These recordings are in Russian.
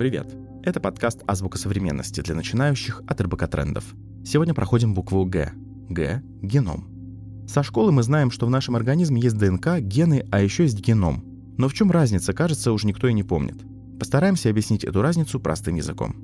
Привет! Это подкаст «Азбука современности» для начинающих от РБК Трендов. Сегодня проходим букву «Г». «Г» — геном. Со школы мы знаем, что в нашем организме есть ДНК, гены, а еще есть геном. Но в чем разница, кажется, уже никто и не помнит. Постараемся объяснить эту разницу простым языком.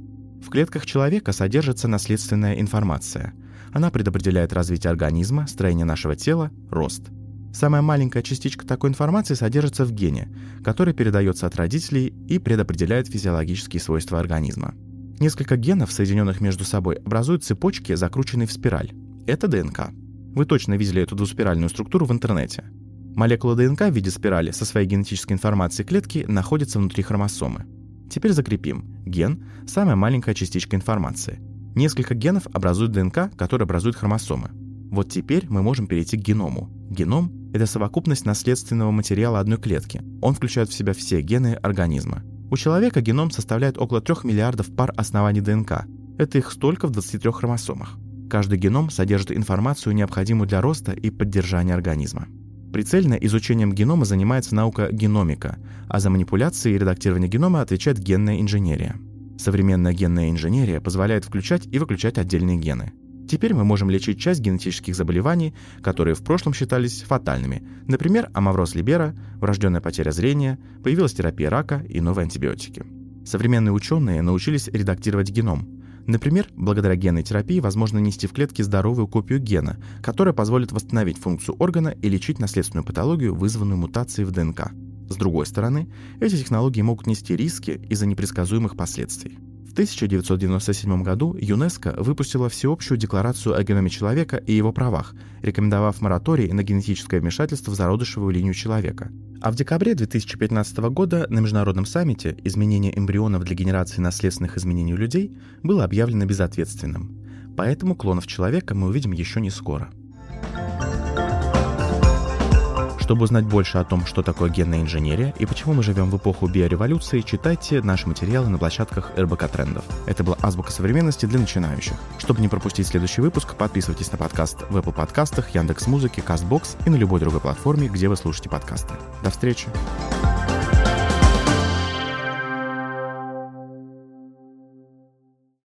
В клетках человека содержится наследственная информация. Она предопределяет развитие организма, строение нашего тела, рост – Самая маленькая частичка такой информации содержится в гене, который передается от родителей и предопределяет физиологические свойства организма. Несколько генов, соединенных между собой, образуют цепочки, закрученные в спираль. Это ДНК. Вы точно видели эту двуспиральную структуру в интернете. Молекула ДНК в виде спирали со своей генетической информацией клетки находится внутри хромосомы. Теперь закрепим. Ген – самая маленькая частичка информации. Несколько генов образуют ДНК, который образует хромосомы. Вот теперь мы можем перейти к геному. Геном – это совокупность наследственного материала одной клетки. Он включает в себя все гены организма. У человека геном составляет около 3 миллиардов пар оснований ДНК. Это их столько в 23 хромосомах. Каждый геном содержит информацию, необходимую для роста и поддержания организма. Прицельно изучением генома занимается наука геномика, а за манипуляции и редактирование генома отвечает генная инженерия. Современная генная инженерия позволяет включать и выключать отдельные гены – Теперь мы можем лечить часть генетических заболеваний, которые в прошлом считались фатальными. Например, амавроз либера, врожденная потеря зрения, появилась терапия рака и новые антибиотики. Современные ученые научились редактировать геном. Например, благодаря генной терапии возможно нести в клетки здоровую копию гена, которая позволит восстановить функцию органа и лечить наследственную патологию, вызванную мутацией в ДНК. С другой стороны, эти технологии могут нести риски из-за непредсказуемых последствий. 1997 году ЮНЕСКО выпустила всеобщую декларацию о геноме человека и его правах, рекомендовав мораторий на генетическое вмешательство в зародышевую линию человека. А в декабре 2015 года на международном саммите изменение эмбрионов для генерации наследственных изменений у людей было объявлено безответственным. Поэтому клонов человека мы увидим еще не скоро. Чтобы узнать больше о том, что такое генная инженерия и почему мы живем в эпоху биореволюции, читайте наши материалы на площадках РБК Трендов. Это была азбука современности для начинающих. Чтобы не пропустить следующий выпуск, подписывайтесь на подкаст в Apple подкастах, Яндекс.Музыке, Castbox и на любой другой платформе, где вы слушаете подкасты. До встречи!